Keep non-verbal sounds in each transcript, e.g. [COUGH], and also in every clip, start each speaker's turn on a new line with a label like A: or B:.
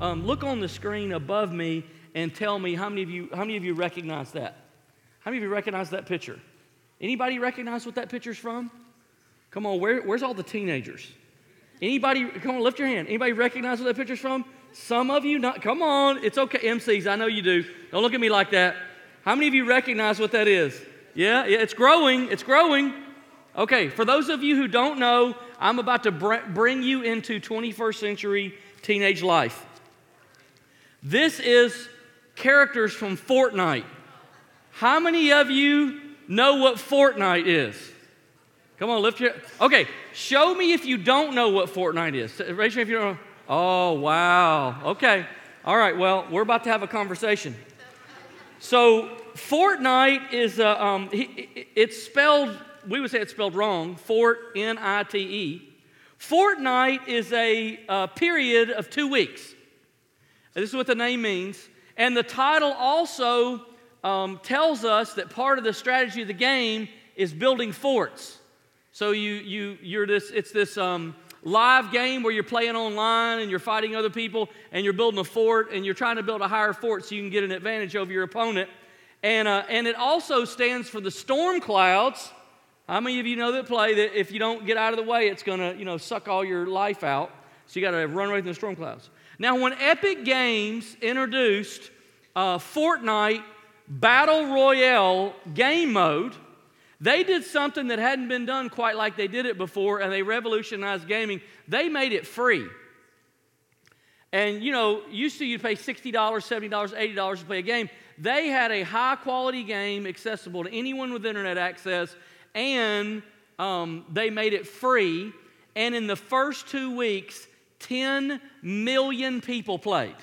A: um, look on the screen above me and tell me how many of you how many of you recognize that? How many of you recognize that picture? Anybody recognize what that picture's from? Come on, where, where's all the teenagers? Anybody, come on, lift your hand. Anybody recognize what that picture's from? Some of you, not, come on, it's okay. MCs, I know you do. Don't look at me like that. How many of you recognize what that is? Yeah, yeah, it's growing, it's growing. Okay, for those of you who don't know, I'm about to br- bring you into 21st century teenage life. This is characters from Fortnite. How many of you know what Fortnite is? Come on, lift your. Okay, show me if you don't know what Fortnite is. Raise your hand if you don't know. Oh, wow. Okay. All right, well, we're about to have a conversation. So, Fortnite is, uh, um, it's spelled, we would say it's spelled wrong, Fort, N I T E. Fortnite is a uh, period of two weeks. This is what the name means. And the title also um, tells us that part of the strategy of the game is building forts. So you, you, you're this, it's this um, live game where you're playing online and you're fighting other people and you're building a fort and you're trying to build a higher fort so you can get an advantage over your opponent. And, uh, and it also stands for the storm clouds. How many of you know that play that if you don't get out of the way, it's going to you know, suck all your life out? So you got to run away from the storm clouds. Now, when Epic Games introduced uh, Fortnite Battle Royale game mode, they did something that hadn't been done quite like they did it before, and they revolutionized gaming. They made it free. And you know, used to you'd pay $60, $70, $80 to play a game. They had a high quality game accessible to anyone with internet access, and um, they made it free. And in the first two weeks, 10 million people played.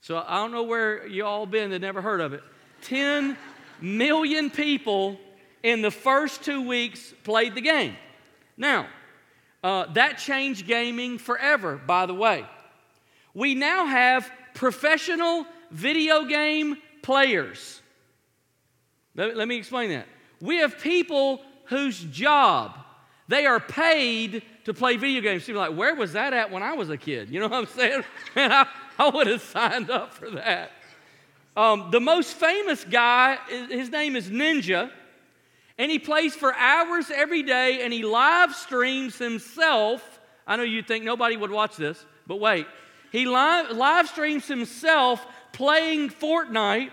A: So I don't know where you all been that never heard of it. 10 million people in the first two weeks played the game. Now, uh, that changed gaming forever, by the way. We now have professional video game players. Let, let me explain that. We have people whose job, they are paid to play video games. She'd be like, where was that at when I was a kid? You know what I'm saying? [LAUGHS] Man, I, I would have signed up for that. Um, the most famous guy, his name is Ninja, and he plays for hours every day and he live streams himself. I know you'd think nobody would watch this, but wait. He live, live streams himself playing Fortnite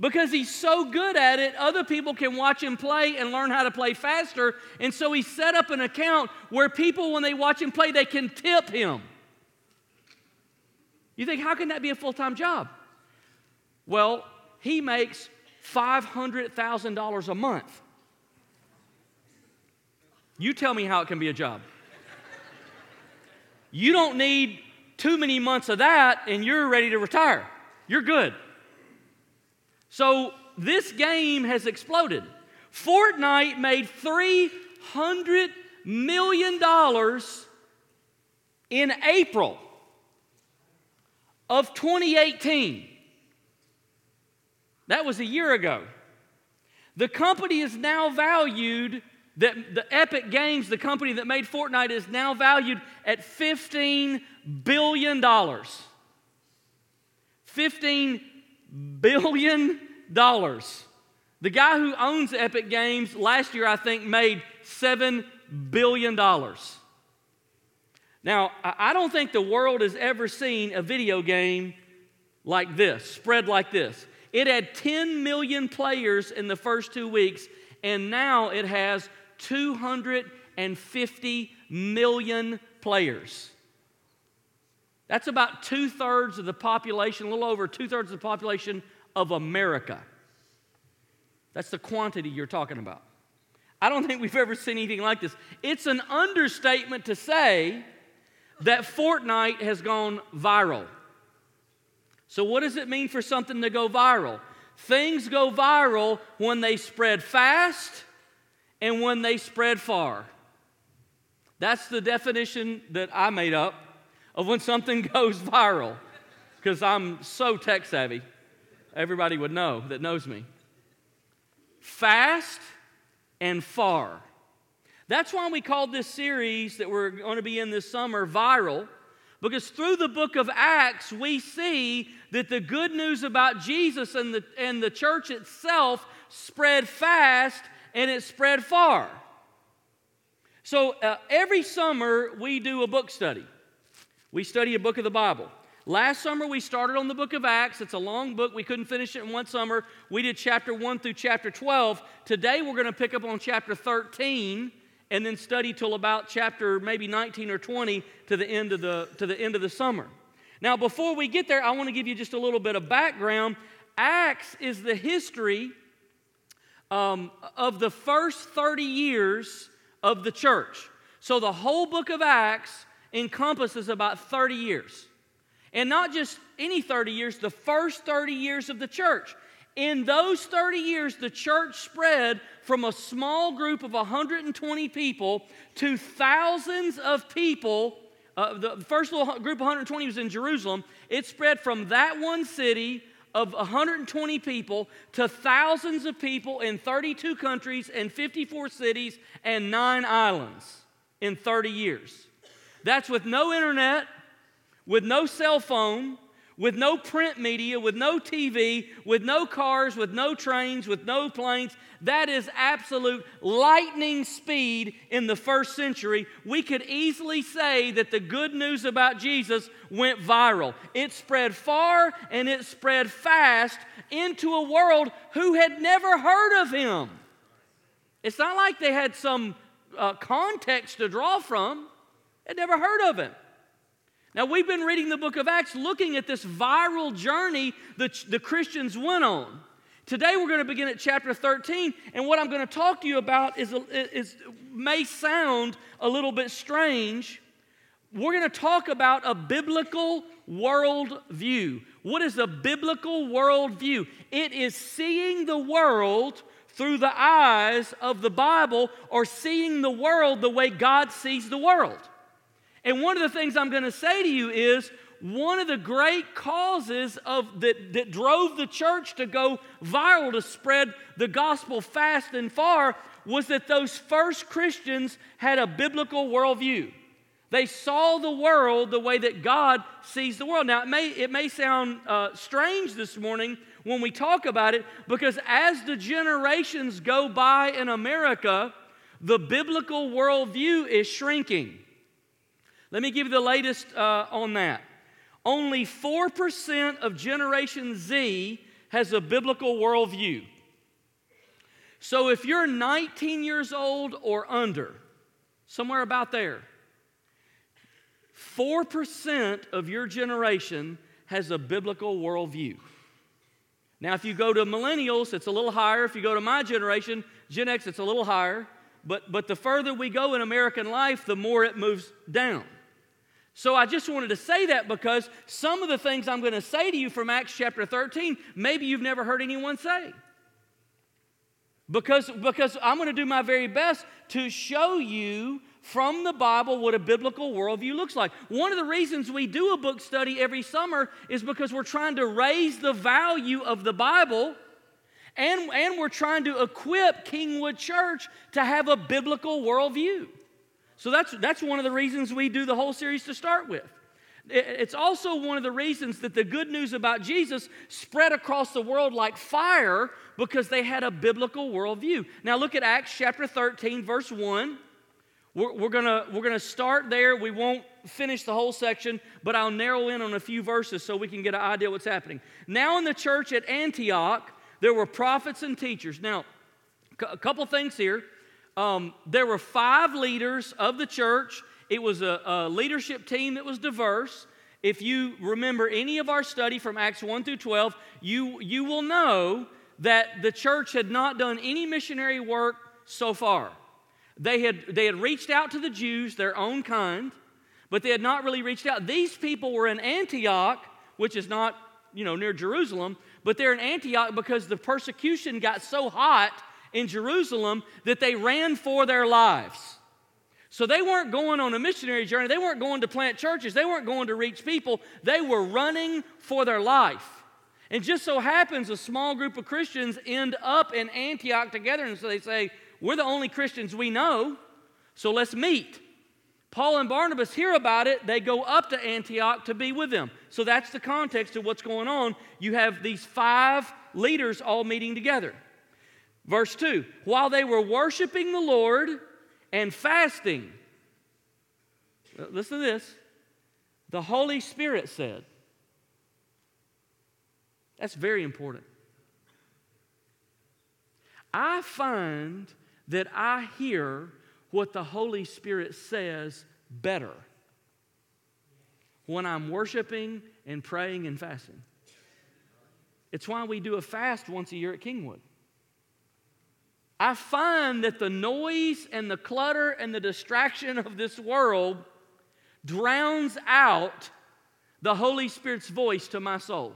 A: because he's so good at it, other people can watch him play and learn how to play faster. And so he set up an account where people, when they watch him play, they can tip him. You think, how can that be a full time job? Well, he makes $500,000 a month. You tell me how it can be a job. You don't need too many months of that and you're ready to retire. You're good. So this game has exploded. Fortnite made $300 million in April of 2018. That was a year ago. The company is now valued, that the Epic Games, the company that made Fortnite, is now valued at $15 billion. $15 billion. dollars. The guy who owns Epic Games last year, I think, made $7 billion. Now, I don't think the world has ever seen a video game like this, spread like this. It had 10 million players in the first two weeks, and now it has 250 million players. That's about two thirds of the population, a little over two thirds of the population of America. That's the quantity you're talking about. I don't think we've ever seen anything like this. It's an understatement to say that Fortnite has gone viral. So, what does it mean for something to go viral? Things go viral when they spread fast and when they spread far. That's the definition that I made up of when something [LAUGHS] goes viral, because I'm so tech savvy. Everybody would know that knows me. Fast and far. That's why we called this series that we're going to be in this summer viral Because through the book of Acts, we see that the good news about Jesus and the, and the church itself spread fast and it spread far. So uh, every summer, we do a book study. We study a book of the Bible. Last summer, we started on the book of Acts. It's a long book. We couldn't finish it in one summer. We did chapter 1 through chapter 12. Today, we're going to pick up on chapter 13 and then study till about chapter maybe 19 or 20 to the end of the, to the, end of the summer. Now, before we get there, I want to give you just a little bit of background. Acts is the history um, of the first 30 years of the church. So the whole book of Acts encompasses about 30 years. And not just any 30 years, the first 30 years of the church. In those 30 years, the church spread from a small group of 120 people to thousands of people. Uh, the first little group of 120 was in Jerusalem. It spread from that one city of 120 people to thousands of people in 32 countries and 54 cities and nine islands in 30 years. That's with no internet, with no cell phone, with no print media, with no TV, with no cars, with no trains, with no planes. That is absolute lightning speed in the first century. We could easily say that the good news about Jesus went viral. It spread far and it spread fast into a world who had never heard of him. It's not like they had some uh, context to draw from, had never heard of him. Now, we've been reading the book of Acts looking at this viral journey that the Christians went on. Today, we're going to begin at chapter 13, and what I'm going to talk to you about is, is may sound a little bit strange. We're going to talk about a biblical worldview. What is a biblical worldview? It is seeing the world through the eyes of the Bible or seeing the world the way God sees the world. And one of the things I'm going to say to you is one of the great causes of that, that drove the church to go viral to spread the gospel fast and far was that those first Christians had a biblical worldview. They saw the world the way that God sees the world. Now, it may, it may sound uh, strange this morning when we talk about it because as the generations go by in America, the biblical worldview is shrinking. Let me give you the latest uh, on that. Only 4% of Generation Z has a biblical worldview. So if you're 19 years old or under, somewhere about there, 4% of your generation has a biblical worldview. Now, if you go to millennials, it's a little higher. If you go to my generation, Gen X, it's a little higher. But, but the further we go in American life, the more it moves down. So I just wanted to say that because some of the things I'm going to say to you from Acts chapter 13, maybe you've never heard anyone say. Because, because I'm going to do my very best to show you from the Bible what a biblical worldview looks like. One of the reasons we do a book study every summer is because we're trying to raise the value of the Bible and, and we're trying to equip Kingwood Church to have a biblical worldview. So that's, that's one of the reasons we do the whole series to start with. It's also one of the reasons that the good news about Jesus spread across the world like fire because they had a biblical worldview. Now, look at Acts chapter 13, verse 1. We're, we're going we're gonna start there. We won't finish the whole section, but I'll narrow in on a few verses so we can get an idea what's happening. Now, in the church at Antioch, there were prophets and teachers. Now, a couple things here. Um, there were five leaders of the church. It was a, a leadership team that was diverse. If you remember any of our study from Acts 1 through 12, you, you will know that the church had not done any missionary work so far. They had, they had reached out to the Jews, their own kind, but they had not really reached out. These people were in Antioch, which is not, you know, near Jerusalem, but they're in Antioch because the persecution got so hot in Jerusalem that they ran for their lives. So they weren't going on a missionary journey. They weren't going to plant churches. They weren't going to reach people. They were running for their life. And just so happens a small group of Christians end up in Antioch together. And so they say, We're the only Christians we know, so let's meet. Paul and Barnabas hear about it. They go up to Antioch to be with them. So that's the context of what's going on. You have these five leaders all meeting together. Verse 2 While they were worshiping the Lord and fasting, uh, listen to this the Holy Spirit said, That's very important. I find that I hear what the Holy Spirit says better when I'm worshiping and praying and fasting. It's why we do a fast once a year at Kingwood. I find that the noise and the clutter and the distraction of this world drowns out the Holy Spirit's voice to my soul.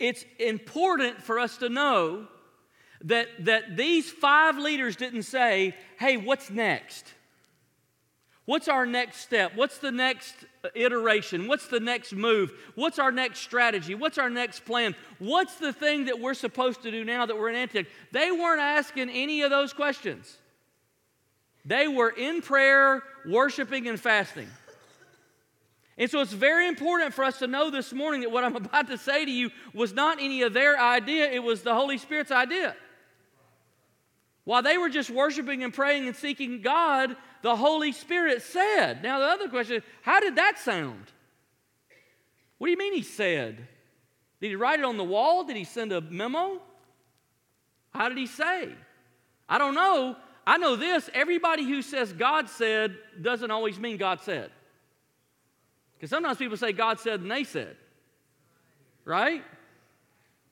A: It's important for us to know that, that these five leaders didn't say, hey, what's next? What's our next step? What's the next iteration? What's the next move? What's our next strategy? What's our next plan? What's the thing that we're supposed to do now that we're in Antioch? They weren't asking any of those questions. They were in prayer, worshiping, and fasting. And so it's very important for us to know this morning that what I'm [LAUGHS] about to say to you was not any of their idea, it was the Holy Spirit's idea. While they were just worshiping and praying and seeking God, the Holy Spirit said. Now, the other question how did that sound? What do you mean he said? Did he write it on the wall? Did he send a memo? How did he say? I don't know. I know this everybody who says God said doesn't always mean God said. Because sometimes people say God said and they said, right?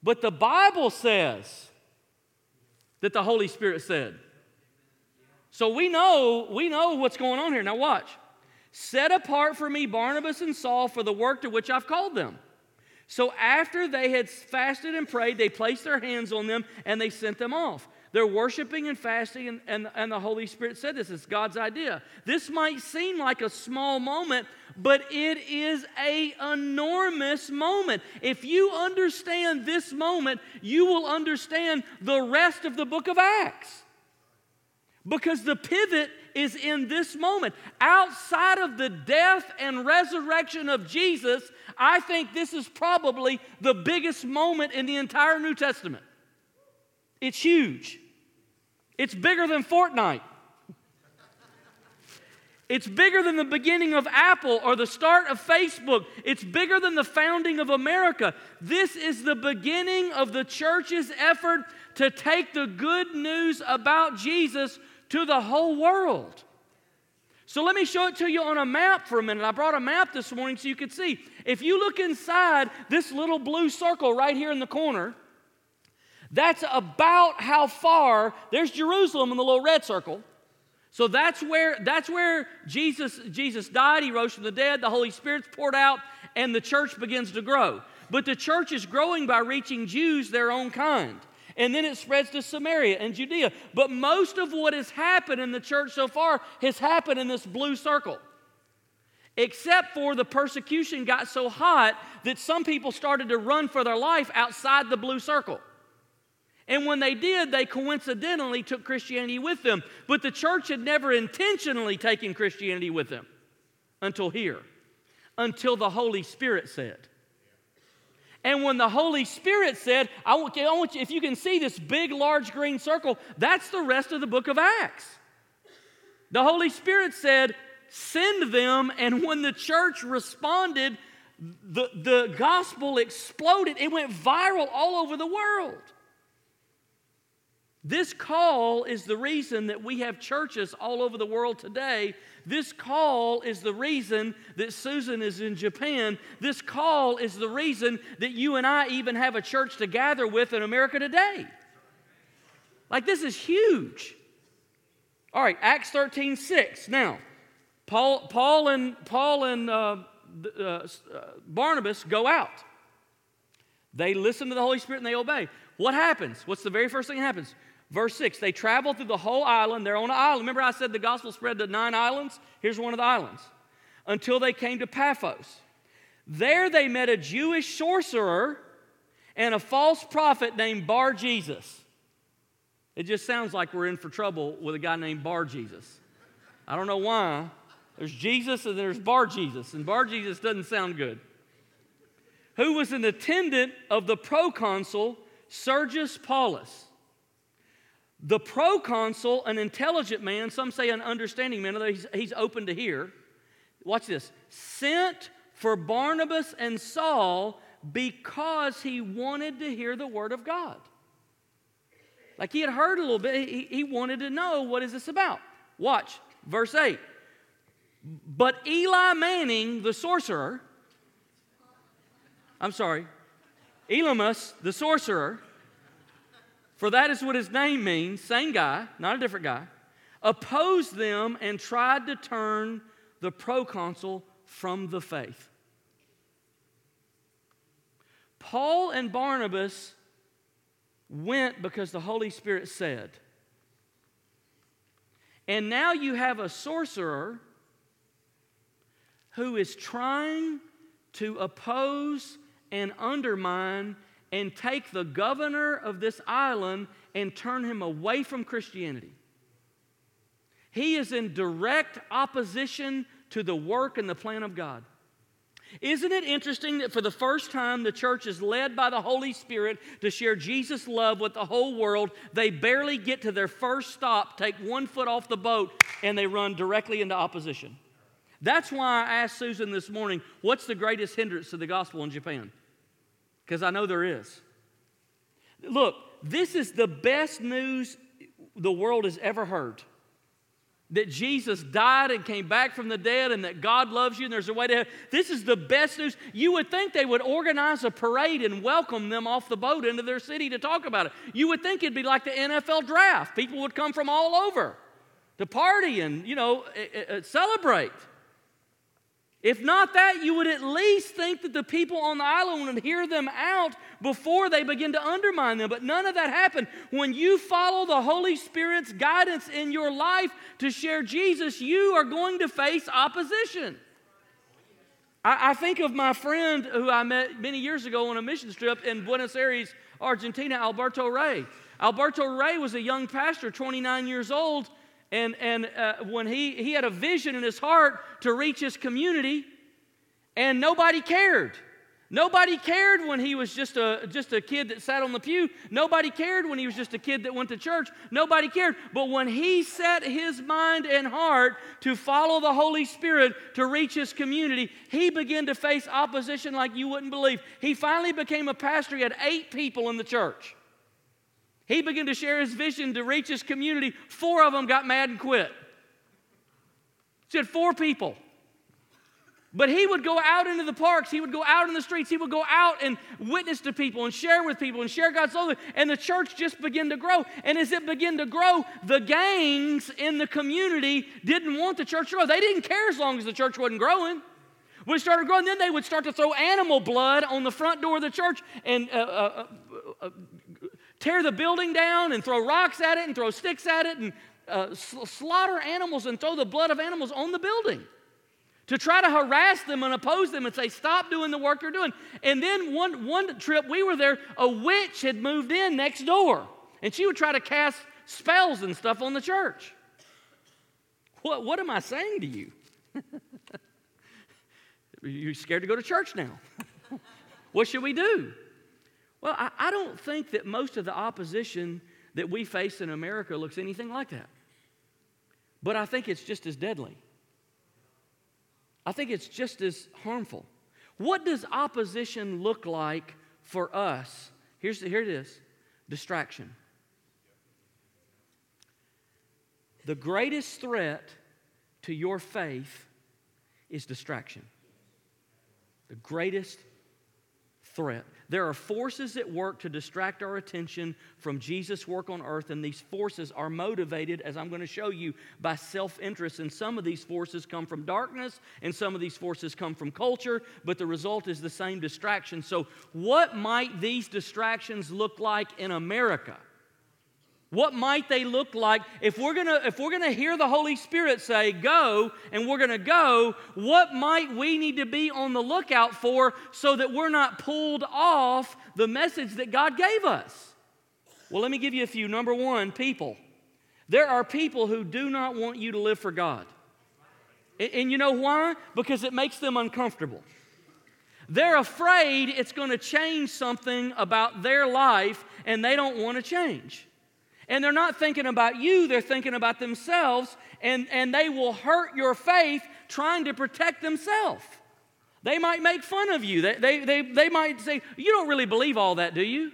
A: But the Bible says that the Holy Spirit said. So we know, we know what's going on here. Now watch. Set apart for me Barnabas and Saul for the work to which I've called them. So after they had fasted and prayed, they placed their hands on them and they sent them off. They're worshiping and fasting, and, and, and the Holy Spirit said this. It's God's idea. This might seem like a small moment, but it is a enormous moment. If you understand this moment, you will understand the rest of the book of Acts. Because the pivot is in this moment. Outside of the death and resurrection of Jesus, I think this is probably the biggest moment in the entire New Testament. It's huge. It's bigger than Fortnite. It's bigger than the beginning of Apple or the start of Facebook. It's bigger than the founding of America. This is the beginning of the church's effort to take the good news about Jesus to the whole world. So let me show it to you on a map for a minute. I brought a map this morning so you could see. If you look inside this little blue circle right here in the corner, that's about how far, there's Jerusalem in the little red circle. So that's where, that's where Jesus, Jesus died. He rose from the dead. The Holy Spirit's poured out, and the church begins to grow. But the church is growing by reaching Jews their own kind. And then it spreads to Samaria and Judea. But most of what has happened in the church so far has happened in this blue circle. Except for the persecution got so hot that some people started to run for their life outside the blue circle. And when they did, they coincidentally took Christianity with them. But the church had never intentionally taken Christianity with them until here, until the Holy Spirit said. And when the Holy Spirit said, I want, you, if you can see this big, large green circle, that's the rest of the book of Acts. The Holy Spirit said, Send them. And when the church responded, the, the gospel exploded. It went viral all over the world. This call is the reason that we have churches all over the world today. This call is the reason that Susan is in Japan. This call is the reason that you and I even have a church to gather with in America today. Like, this is huge. All right, Acts 13 6. Now, Paul, Paul and, Paul and uh, uh, Barnabas go out. They listen to the Holy Spirit and they obey. What happens? What's the very first thing that happens? Verse 6 they traveled through the whole island. They're on an island. Remember, I said the gospel spread to nine islands? Here's one of the islands. Until they came to Paphos. There they met a Jewish sorcerer and a false prophet named Bar Jesus. It just sounds like we're in for trouble with a guy named Bar Jesus. I don't know why. There's Jesus and there's Bar Jesus, and Bar Jesus doesn't sound good. Who was an attendant of the proconsul Sergius Paulus. The proconsul, an intelligent man, some say an understanding man, although he's, he's open to hear. Watch this. Sent for Barnabas and Saul because he wanted to hear the word of God. Like he had heard a little bit, he, he wanted to know what is this about. Watch, verse 8. But Eli Manning, the sorcerer, I'm sorry, Elymas, the sorcerer, for that is what his name means, same guy, not a different guy, opposed them and tried to turn the proconsul from the faith. Paul and Barnabas went because the Holy Spirit said. And now you have a sorcerer who is trying to oppose and undermine and take the governor of this island and turn him away from Christianity. He is in direct opposition to the work and the plan of God. Isn't it interesting that for the first time the church is led by the Holy Spirit to share Jesus' love with the whole world? They barely get to their first stop, take one foot off the boat, and they run directly into opposition. That's why I asked Susan this morning, what's the greatest hindrance to the gospel in Japan? Because I know there is. Look, this is the best news the world has ever heard that Jesus died and came back from the dead and that God loves you and there's a way to heaven. This is the best news. You would think they would organize a parade and welcome them off the boat into their city to talk about it. You would think it'd be like the NFL draft. People would come from all over to party and, you know, celebrate. If not that, you would at least think that the people on the island would hear them out before they begin to undermine them. But none of that happened. When you follow the Holy Spirit's guidance in your life to share Jesus, you are going to face opposition. I, I think of my friend who I met many years ago on a mission trip in Buenos Aires, Argentina, Alberto Rey. Alberto Rey was a young pastor, 29 years old and, and uh, when he, he had a vision in his heart to reach his community, and nobody cared. Nobody cared when he was just a, just a kid that sat on the pew. Nobody cared when he was just a kid that went to church. Nobody cared. But when he set his mind and heart to follow the Holy Spirit to reach his community, he began to face opposition like you wouldn't believe. He finally became a pastor. He had eight people in the church. He began to share his vision to reach his community. Four of them got mad and quit. He had four people. But he would go out into the parks, he would go out in the streets, he would go out and witness to people and share with people and share God's love. And the church just began to grow. And as it began to grow, the gangs in the community didn't want the church to grow. They didn't care as long as the church wasn't growing. When it started growing, then they would start to throw animal blood on the front door of the church and uh, uh, uh tear the building down and throw rocks at it and throw sticks at it and uh, slaughter animals and throw the blood of animals on the building to try to harass them and oppose them and say, Stop doing the work you're doing. And then one, one trip we were there, a witch had moved in next door and she would try to cast spells and stuff on the church. What, what am I saying to you? [LAUGHS] You're scared to go to church now. [LAUGHS] what should we do? Well, I, I don't think that most of the opposition that we face in America looks anything like that. But I think it's just as deadly. I think it's just as harmful. What does opposition look like for us? Here's, here it is distraction. The greatest threat to your faith is distraction. The greatest threat. There are forces at work to distract our attention from Jesus' work on earth, and these forces are motivated, as I'm going to show you, by self interest. And some of these forces come from darkness, and some of these forces come from culture, but the result is the same distraction. So, what might these distractions look like in America? What might they look like if we're gonna if we're gonna hear the Holy Spirit say go and we're gonna go? What might we need to be on the lookout for so that we're not pulled off the message that God gave us? Well, let me give you a few. Number one, people. There are people who do not want you to live for God. And, and you know why? Because it makes them uncomfortable. They're afraid it's going to change something about their life and they don't want to change. And they're not thinking about you, they're thinking about themselves, and, and they will hurt your faith trying to protect themselves. They might make fun of you. They, they, they, they might say, You don't really believe all that, do you?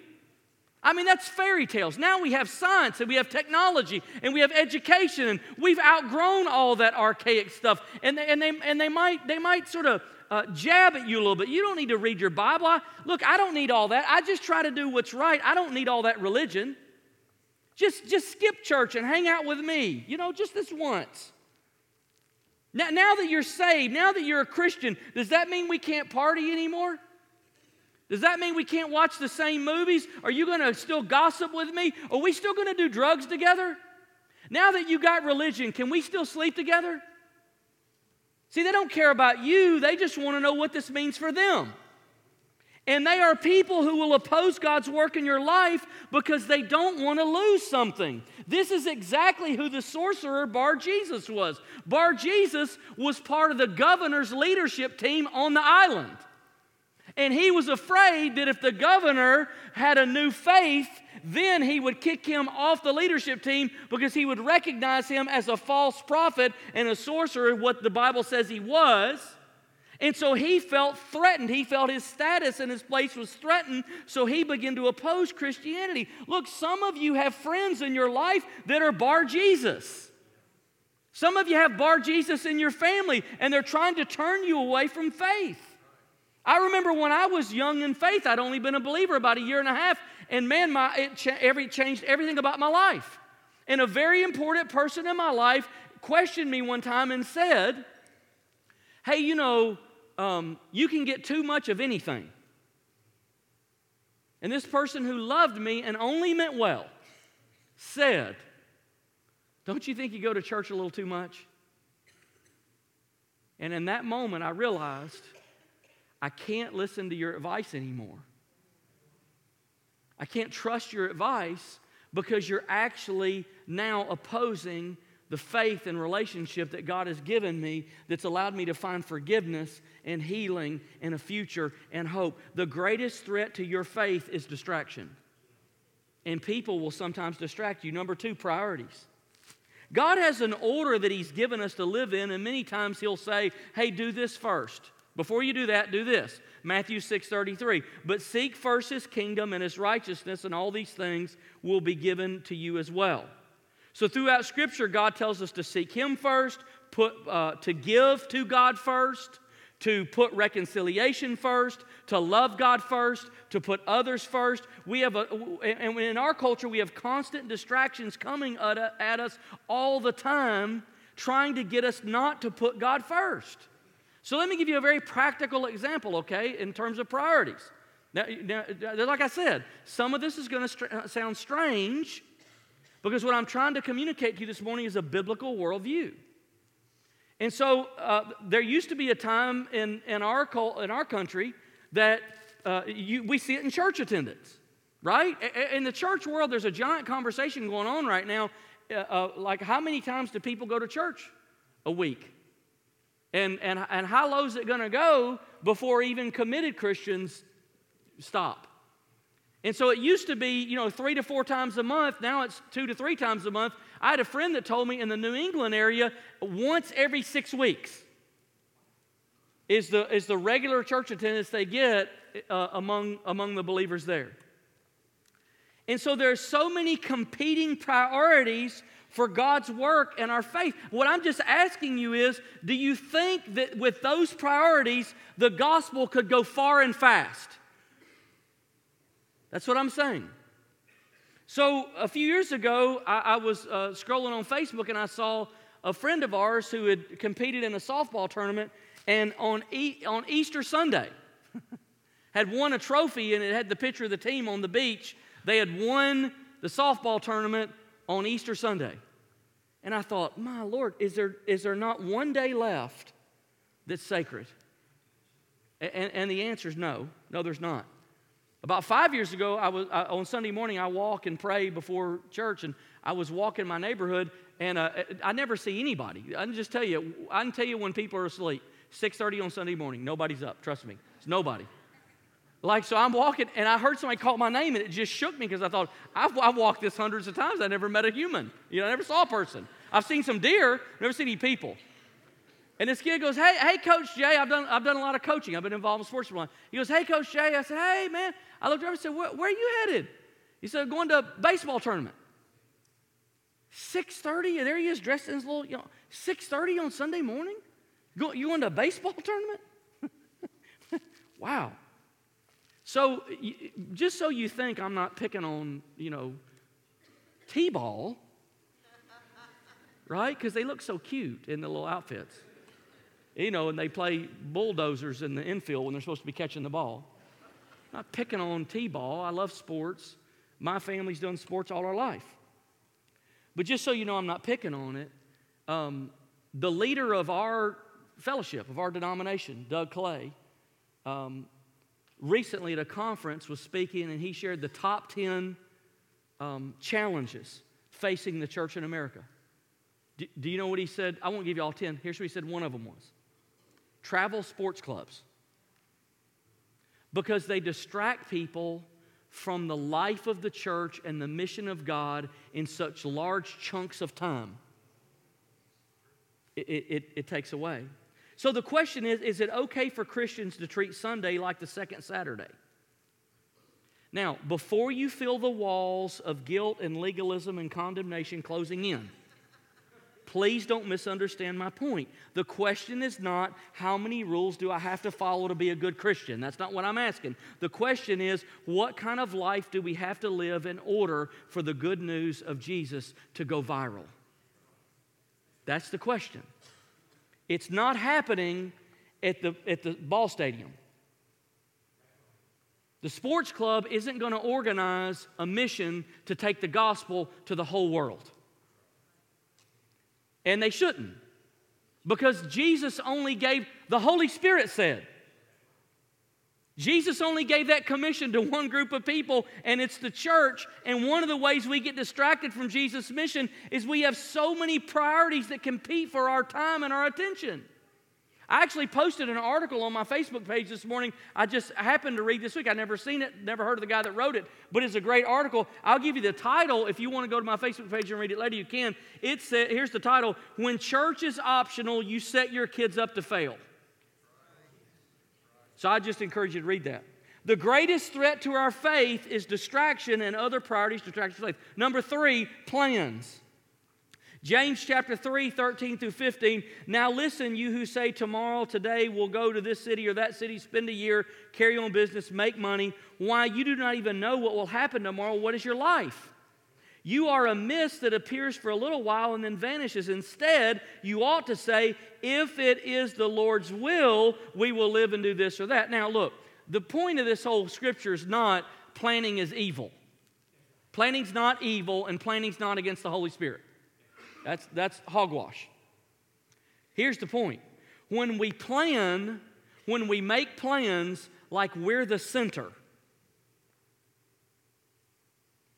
A: I mean, that's fairy tales. Now we have science and we have technology and we have education and we've outgrown all that archaic stuff. And they, and they, and they, might, they might sort of uh, jab at you a little bit. You don't need to read your Bible. I, look, I don't need all that. I just try to do what's right. I don't need all that religion. Just, just skip church and hang out with me, you know, just this once. Now, now that you're saved, now that you're a Christian, does that mean we can't party anymore? Does that mean we can't watch the same movies? Are you going to still gossip with me? Are we still going to do drugs together? Now that you got religion, can we still sleep together? See, they don't care about you, they just want to know what this means for them. And they are people who will oppose God's work in your life because they don't want to lose something. This is exactly who the sorcerer Bar Jesus was. Bar Jesus was part of the governor's leadership team on the island. And he was afraid that if the governor had a new faith, then he would kick him off the leadership team because he would recognize him as a false prophet and a sorcerer, what the Bible says he was. And so he felt threatened. He felt his status and his place was threatened. So he began to oppose Christianity. Look, some of you have friends in your life that are bar Jesus. Some of you have bar Jesus in your family, and they're trying to turn you away from faith. I remember when I was young in faith, I'd only been a believer about a year and a half, and man, my, it cha- every, changed everything about my life. And a very important person in my life questioned me one time and said, Hey, you know, um, you can get too much of anything. And this person who loved me and only meant well said, Don't you think you go to church a little too much? And in that moment, I realized I can't listen to your advice anymore. I can't trust your advice because you're actually now opposing the faith and relationship that God has given me that's allowed me to find forgiveness and healing and a future and hope. The greatest threat to your faith is distraction. And people will sometimes distract you. Number two, priorities. God has an order that He's given us to live in, and many times He'll say, Hey, do this first. Before you do that, do this. Matthew 6:33. But seek first his kingdom and his righteousness, and all these things will be given to you as well. So throughout Scripture, God tells us to seek him first, put uh, to give to God first, to put reconciliation first, to love God first, to put others first. We have a, and in our culture, we have constant distractions coming at us all the time, trying to get us not to put God first. So let me give you a very practical example, okay, in terms of priorities. Now, now like I said, some of this is going to str- uh, sound strange because what I'm trying to communicate to you this morning is a biblical worldview. And so uh, there used to be a time in, in, our, in our country that uh, you, we see it in church attendance, right? In the church world, there's a giant conversation going on right now. Uh, uh like, how many times do people go to church a week? And, and, and how low is it going to go before even committed Christians stop? And so it used to be, you know, three to four times a month. Now it's two to three times a month. I had a friend that told me in the New England area, once every six weeks is the, is the regular church attendance they get uh, among, among the believers there. And so there are so many competing priorities for God's work and our faith. What I'm just asking you is do you think that with those priorities, the gospel could go far and fast? That's what I'm saying. So, a few years ago, I, I was uh, scrolling on Facebook and I saw a friend of ours who had competed in a softball tournament and on, e- on Easter Sunday [LAUGHS] had won a trophy and it had the picture of the team on the beach. They had won the softball tournament on Easter Sunday. And I thought, my Lord, is there, is there not one day left that's sacred? And, and the answer is no. No, there's not. About five years ago, I was on Sunday morning. I walk and pray before church, and I was walking my neighborhood, and uh, I never see anybody. I can just tell you, I can tell you when people are asleep. 6:30 on Sunday morning, nobody's up. Trust me, it's nobody. Like so, I'm walking, and I heard somebody call my name, and it just shook me because I thought I've, I've walked this hundreds of times. I never met a human. You know, I never saw a person. I've seen some deer, never seen any people. And this kid goes, Hey, hey, Coach Jay, I've done, I've done a lot of coaching. I've been involved in sports for. He goes, Hey, Coach Jay. I said, Hey, man. I looked over and said, Where, where are you headed? He said, Going to a baseball tournament. 6.30, and there he is dressed in his little, you know, 6.30 on Sunday morning? Go, you going to a baseball [LAUGHS] tournament? [LAUGHS] wow. So just so you think I'm not picking on, you know, T-ball, right? Because they look so cute in the little outfits. You know, and they play bulldozers in the infield when they're supposed to be catching the ball. I'm not picking on T-ball. I love sports. My family's done sports all our life. But just so you know, I'm not picking on it. Um, the leader of our fellowship, of our denomination, Doug Clay, um, recently at a conference was speaking and he shared the top 10 um, challenges facing the church in America. Do, do, you know what he said? I won't give you all 10. Here's what he said one of them was travel sports clubs. Because they distract people from the life of the church and the mission of God in such large chunks of time. It, it, it takes away. So the question is is it okay for Christians to treat Sunday like the second Saturday? Now, before you feel the walls of guilt and legalism and condemnation closing in, Please don't misunderstand my point. The question is not how many rules do I have to follow to be a good Christian? That's not what I'm asking. The question is what kind of life do we have to live in order for the good news of Jesus to go viral? That's the question. It's not happening at the, at the ball stadium. The sports club isn't going to organize a mission to take the gospel to the whole world. And they shouldn't. Because Jesus only gave, the Holy Spirit said, Jesus only gave that commission to one group of people, and it's the church. And one of the ways we get distracted from Jesus' mission is we have so many priorities that compete for our time and our attention. I actually posted an article on my Facebook page this morning. I just happened to read this week. I'd never seen it, never heard of the guy that wrote it, but it's a great article. I'll give you the title. If you want to go to my Facebook page and read it later, you can. It said, here's the title When Church is Optional, You Set Your Kids Up to Fail. So I just encourage you to read that. The greatest threat to our faith is distraction and other priorities distract faith. Number three, plans. James chapter 3, 13 through 15. Now listen, you who say tomorrow, today, we'll go to this city or that city, spend a year, carry on business, make money. Why? You do not even know what will happen tomorrow. What is your life? You are a mist that appears for a little while and then vanishes. Instead, you ought to say, if it is the Lord's will, we will live and do this or that. Now, look, the point of this whole scripture is not planning is evil. Planning's not evil, and planning's not against the Holy Spirit. That's, that's hogwash. Here's the point when we plan, when we make plans like we're the center,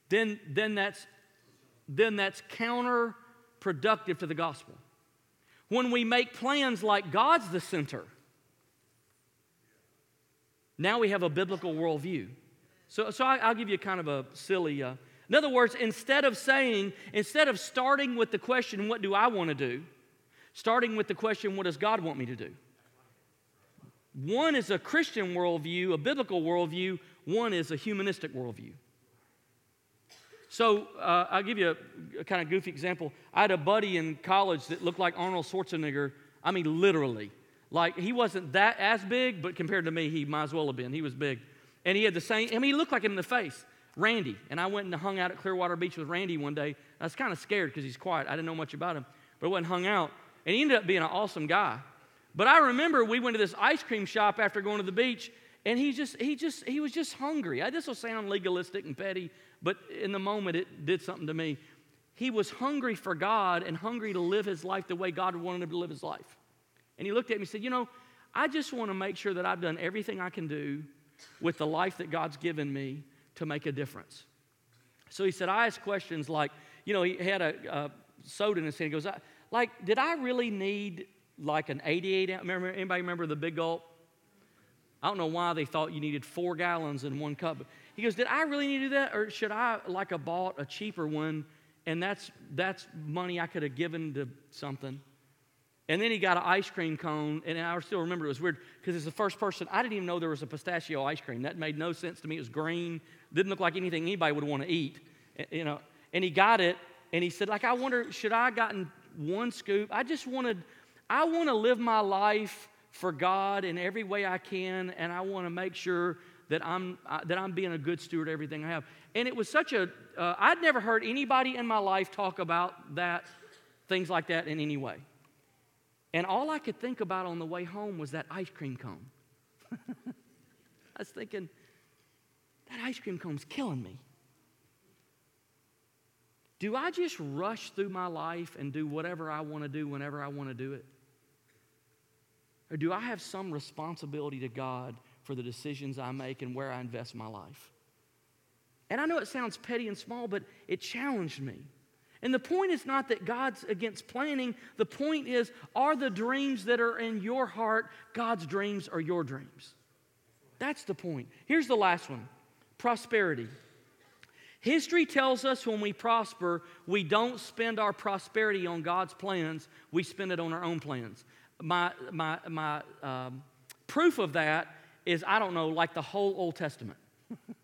A: then, then, that's, then that's counterproductive to the gospel. When we make plans like God's the center, now we have a biblical worldview. So, so I, will give you kind of a silly uh, in other words, instead of saying, instead of starting with the question, what do I want to do? Starting with the question, what does God want me to do? One is a Christian worldview, a biblical worldview, one is a humanistic worldview. So uh, I'll give you a, a kind of goofy example. I had a buddy in college that looked like Arnold Schwarzenegger. I mean, literally. Like, he wasn't that as big, but compared to me, he might as well have been. He was big. And he had the same, I mean, he looked like him in the face. Randy. And I went and hung out at Clearwater Beach with Randy one day. I was kind of scared because he's quiet. I didn't know much about him. But I went and hung out. And he ended up being an awesome guy. But I remember we went to this ice cream shop after going to the beach, and he just, he just, he was just hungry. I, this will sound legalistic and petty, but in the moment it did something to me. He was hungry for God and hungry to live his life the way God wanted him to live his life. And he looked at me and said, You know, I just want to make sure that I've done everything I can do with the life that God's given me to make a difference. So he said, I asked questions like, you know, he had a, a soda in his hand. He goes, like, did I really need like an 88 ounce? Remember, anybody remember the big gulp? I don't know why they thought you needed four gallons in one cup. He goes, Did I really need to do that? Or should I like have bought a cheaper one and that's that's money I could have given to something? And then he got an ice cream cone, and I still remember it was weird because it's the first person I didn't even know there was a pistachio ice cream. That made no sense to me. It was green, didn't look like anything anybody would want to eat, you know. And he got it, and he said, like, I wonder, should I gotten one scoop? I just wanted, I want to live my life for God in every way I can, and I want to make sure that I'm, that I'm being a good steward of everything I have. And it was such a. Uh, I'd never heard anybody in my life talk about that, things like that in any way. And all I could think about on the way home was that ice cream cone. [LAUGHS] I was thinking, that ice cream cone's killing me. Do I just rush through my life and do whatever I want to do whenever I want to do it? Or do I have some responsibility to God for the decisions I make and where I invest my life? And I know it sounds petty and small, but it challenged me. And the point is not that God's against planning. The point is, are the dreams that are in your heart God's dreams or your dreams? That's the point. Here's the last one prosperity. History tells us when we prosper, we don't spend our prosperity on God's plans, we spend it on our own plans. My, my, my um, proof of that is, I don't know, like the whole Old Testament.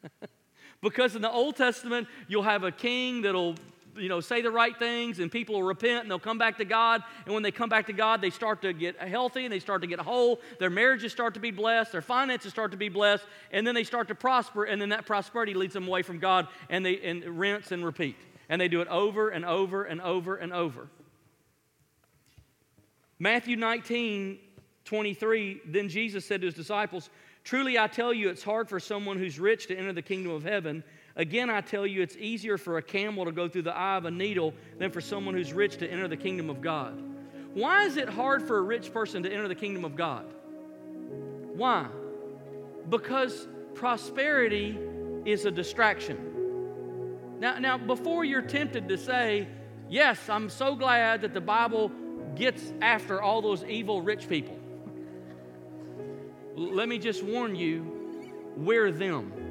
A: [LAUGHS] because in the Old Testament, you'll have a king that'll you know, say the right things and people will repent and they'll come back to God. And when they come back to God, they start to get healthy and they start to get whole. Their marriages start to be blessed. Their finances start to be blessed. And then they start to prosper. And then that prosperity leads them away from God and they and rinse and repeat. And they do it over and over and over and over. Matthew 19, 23, then Jesus said to his disciples, Truly I tell you, it's hard for someone who's rich to enter the kingdom of heaven. Again, I tell you, it's easier for a camel to go through the eye of a needle than for someone who's rich to enter the kingdom of God. Why is it hard for a rich person to enter the kingdom of God? Why? Because prosperity is a distraction. Now, now, before you're tempted to say, Yes, I'm so glad that the Bible gets after all those evil rich people, let me just warn you, we're them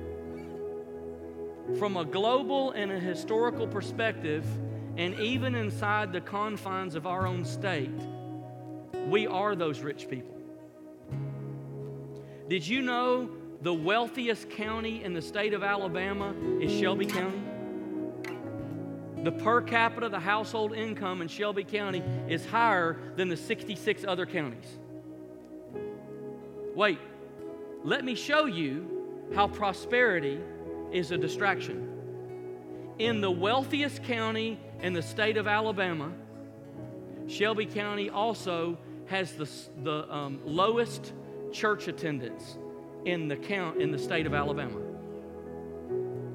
A: from a global and a historical perspective, and even inside the confines of our own state, we are those rich people. Did you know the wealthiest county in the state of Alabama is Shelby County? The per capita, the household income in Shelby County is higher than the 66 other counties. Wait, let me show you how prosperity is a distraction. In the wealthiest county in the state of Alabama, Shelby County also has the, the um, lowest church attendance in the count in the state of Alabama.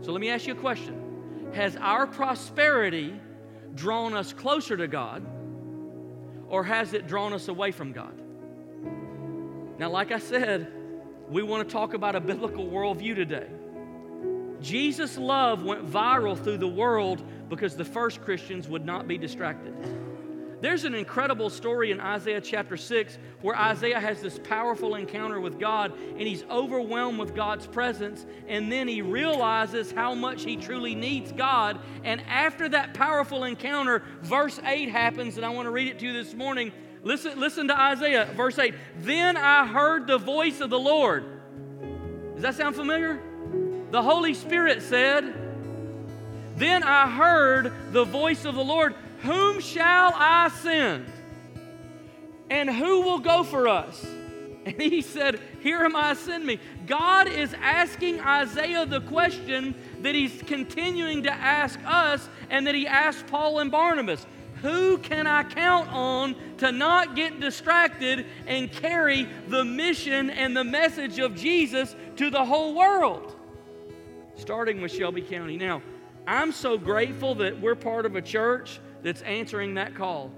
A: So let me ask you a question. Has our prosperity drawn us closer to God or has it drawn us away from God? Now, like I said, we want to talk about a biblical worldview today. Jesus' love went viral through the world because the first Christians would not be distracted. There's an incredible story in Isaiah chapter 6 where Isaiah has this powerful encounter with God and he's overwhelmed with God's presence. And then he realizes how much he truly needs God. And after that powerful encounter, verse 8 happens, and I want to read it to you this morning. Listen, listen to Isaiah, verse 8. Then I heard the voice of the Lord. Does that sound familiar? The Holy Spirit said, Then I heard the voice of the Lord, Whom shall I send? And who will go for us? And he said, Here am I, send me. God is asking Isaiah the question that he's continuing to ask us and that he asked Paul and Barnabas Who can I count on to not get distracted and carry the mission and the message of Jesus to the whole world? Starting with Shelby County. Now, I'm so grateful that we're part of a church that's answering that call.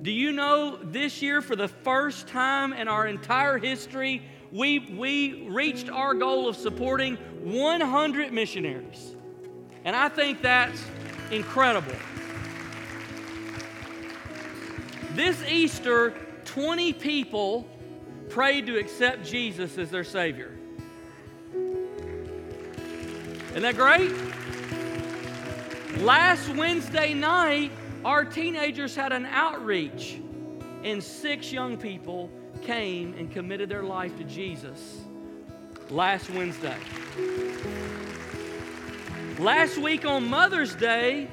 A: Do you know this year, for the first time in our entire history, we, we reached our goal of supporting 100 missionaries. And I think that's incredible. This Easter, 20 people prayed to accept Jesus as their Savior. Isn't that great? Last Wednesday night, our teenagers had an outreach, and six young people came and committed their life to Jesus last Wednesday. Last week on Mother's Day,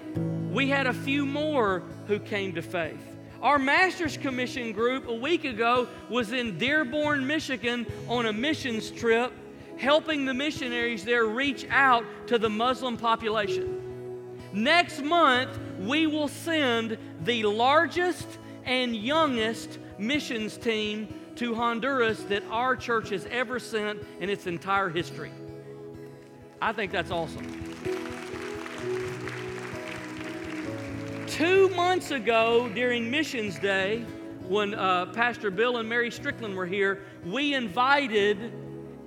A: we had a few more who came to faith. Our Master's Commission group a week ago was in Dearborn, Michigan on a missions trip, helping the missionaries there reach out to the Muslim population. Next month, we will send the largest and youngest missions team to Honduras that our church has ever sent in its entire history. I think that's awesome. Two months ago, during Missions Day, when uh, Pastor Bill and Mary Strickland were here, we invited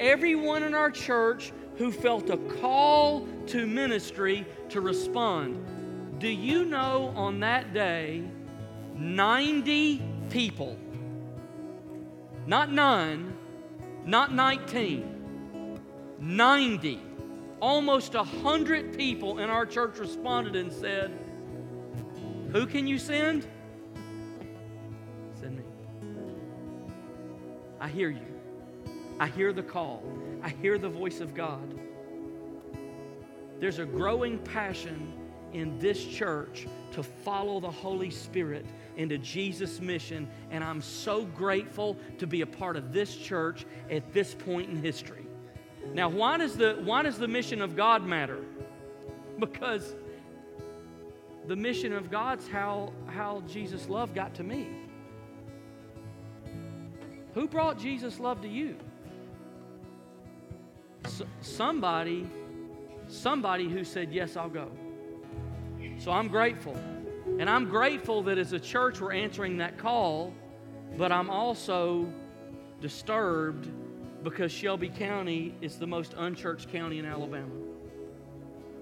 A: everyone in our church who felt a call to ministry to respond. Do you know on that day, 90 people, not none, not 19, 90, almost 100 people in our church responded and said, who can you send? Send me. I hear you. I hear the call. I hear the voice of God. There's a growing passion in this church to follow the Holy Spirit into Jesus' mission, and I'm so grateful to be a part of this church at this point in history. Now, why does the, why does the mission of God matter? Because the mission of God's how, how Jesus' love got to me. Who brought Jesus' love to you? Somebody, somebody who said, Yes, I'll go. So I'm grateful. And I'm grateful that as a church we're answering that call, but I'm also disturbed because Shelby County is the most unchurched county in Alabama.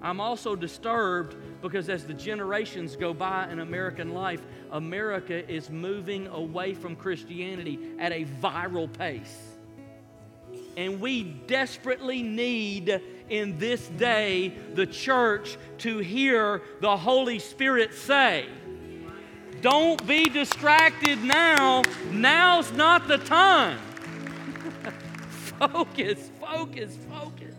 A: I'm also disturbed because as the generations go by in American life, America is moving away from Christianity at a viral pace. And we desperately need in this day the church to hear the Holy Spirit say, Don't be distracted now. Now's not the time. [LAUGHS] focus, focus, focus.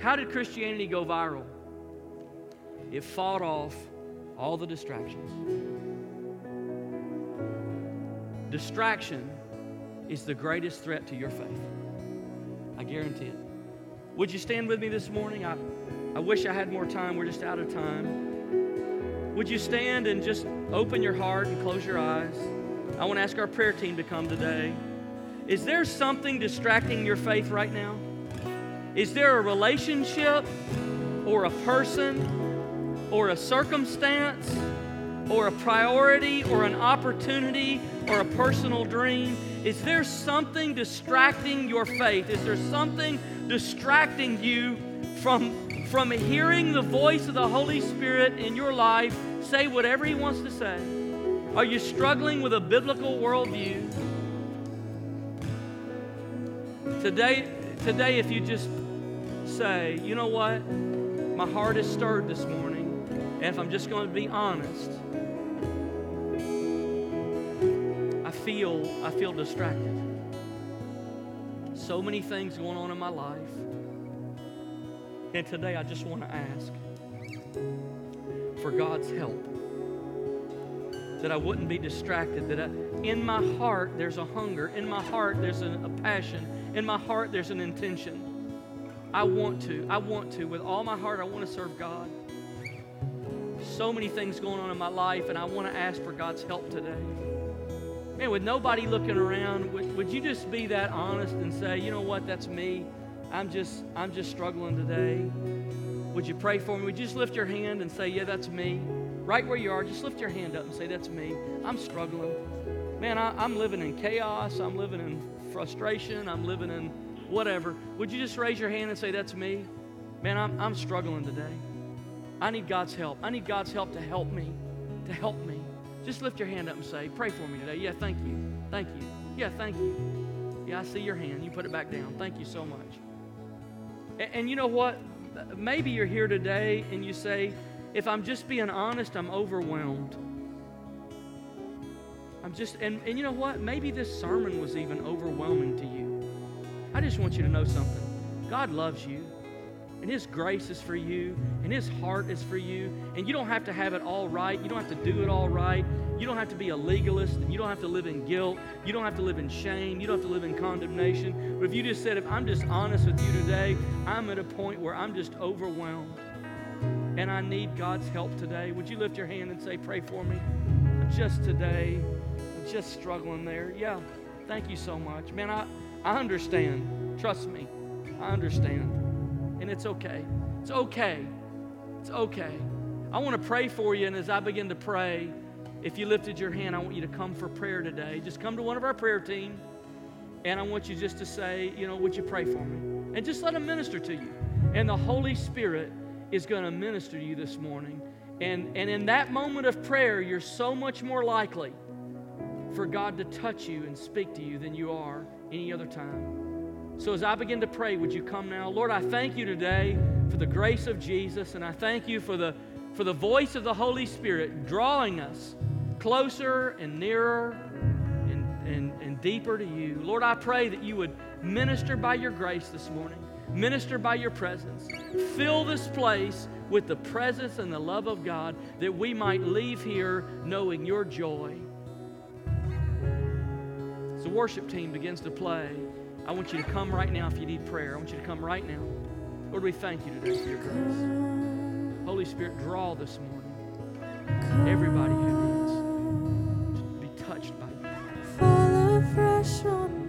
A: How did Christianity go viral? It fought off all the distractions. Distraction is the greatest threat to your faith. I guarantee it. Would you stand with me this morning? I, I wish I had more time. We're just out of time. Would you stand and just open your heart and close your eyes? I want to ask our prayer team to come today. Is there something distracting your faith right now? Is there a relationship or a person or a circumstance or a priority or an opportunity or a personal dream? Is there something distracting your faith? Is there something distracting you from, from hearing the voice of the Holy Spirit in your life say whatever He wants to say? Are you struggling with a biblical worldview? Today, today if you just say, you know what? My heart is stirred this morning. And if I'm just going to be honest, feel I feel distracted. So many things going on in my life. And today I just want to ask for God's help. That I wouldn't be distracted. That I, in my heart there's a hunger. In my heart there's a, a passion. In my heart there's an intention I want to. I want to. With all my heart, I want to serve God. So many things going on in my life, and I want to ask for God's help today. Man, with nobody looking around, would, would you just be that honest and say, you know what, that's me. I'm just, I'm just struggling today. Would you pray for me? Would you just lift your hand and say, yeah, that's me? Right where you are, just lift your hand up and say, that's me. I'm struggling. man, I, I'm living in chaos, I'm living in frustration, I'm living in whatever, would you just raise your hand and say, That's me? Man, I'm, I'm struggling today. I need God's help. I need God's help to help me, to help me. Just lift your hand up and say, Pray for me today. Yeah, thank you. Thank you. Yeah, thank you. Yeah, I see your hand. You put it back down. Thank you so much. And, and you know what? Maybe you're here today and you say, If I'm just being honest, I'm overwhelmed. I'm just, and, and you know what? Maybe this sermon was even overwhelming to you. I just want you to know something. God loves you, and His grace is for you, and His heart is for you, and you don't have to have it all right. You don't have to do it all right. You don't have to be a legalist, and you don't have to live in guilt. You don't have to live in shame. You don't have to live in condemnation. But if you just said, if I'm just honest with you today, I'm at a point where I'm just overwhelmed, and I need God's help today, would you lift your hand and say, Pray for me? Just today just struggling there. Yeah, thank you so much. Man, I, I understand. Trust me, I understand. And it's okay. It's okay. It's okay. I want to pray for you, and as I begin to pray, if you lifted your hand, I want you to come for prayer today. Just come to one of our prayer team, and I want you just to say, you know, would you pray for me? And just let them minister to you. And the Holy Spirit is going to minister to you this morning. And, and in that moment of prayer, you're so much more likely for God to touch you and speak to you than you are any other time. So as I begin to pray, would you come now? Lord, I thank you today for the grace of Jesus, and I thank you for the, for the voice of the Holy Spirit drawing us closer and nearer and, and, and deeper to you. Lord, I pray that you would minister by your grace this morning, minister by your presence. Fill this place with the presence and the love of God that we might leave here knowing your joy As the worship team begins to play, I want you to come right now if you need prayer. I want you to come right now. Lord, we thank you today for your grace. Holy Spirit, draw this morning everybody who needs to be touched by you. Fall afresh on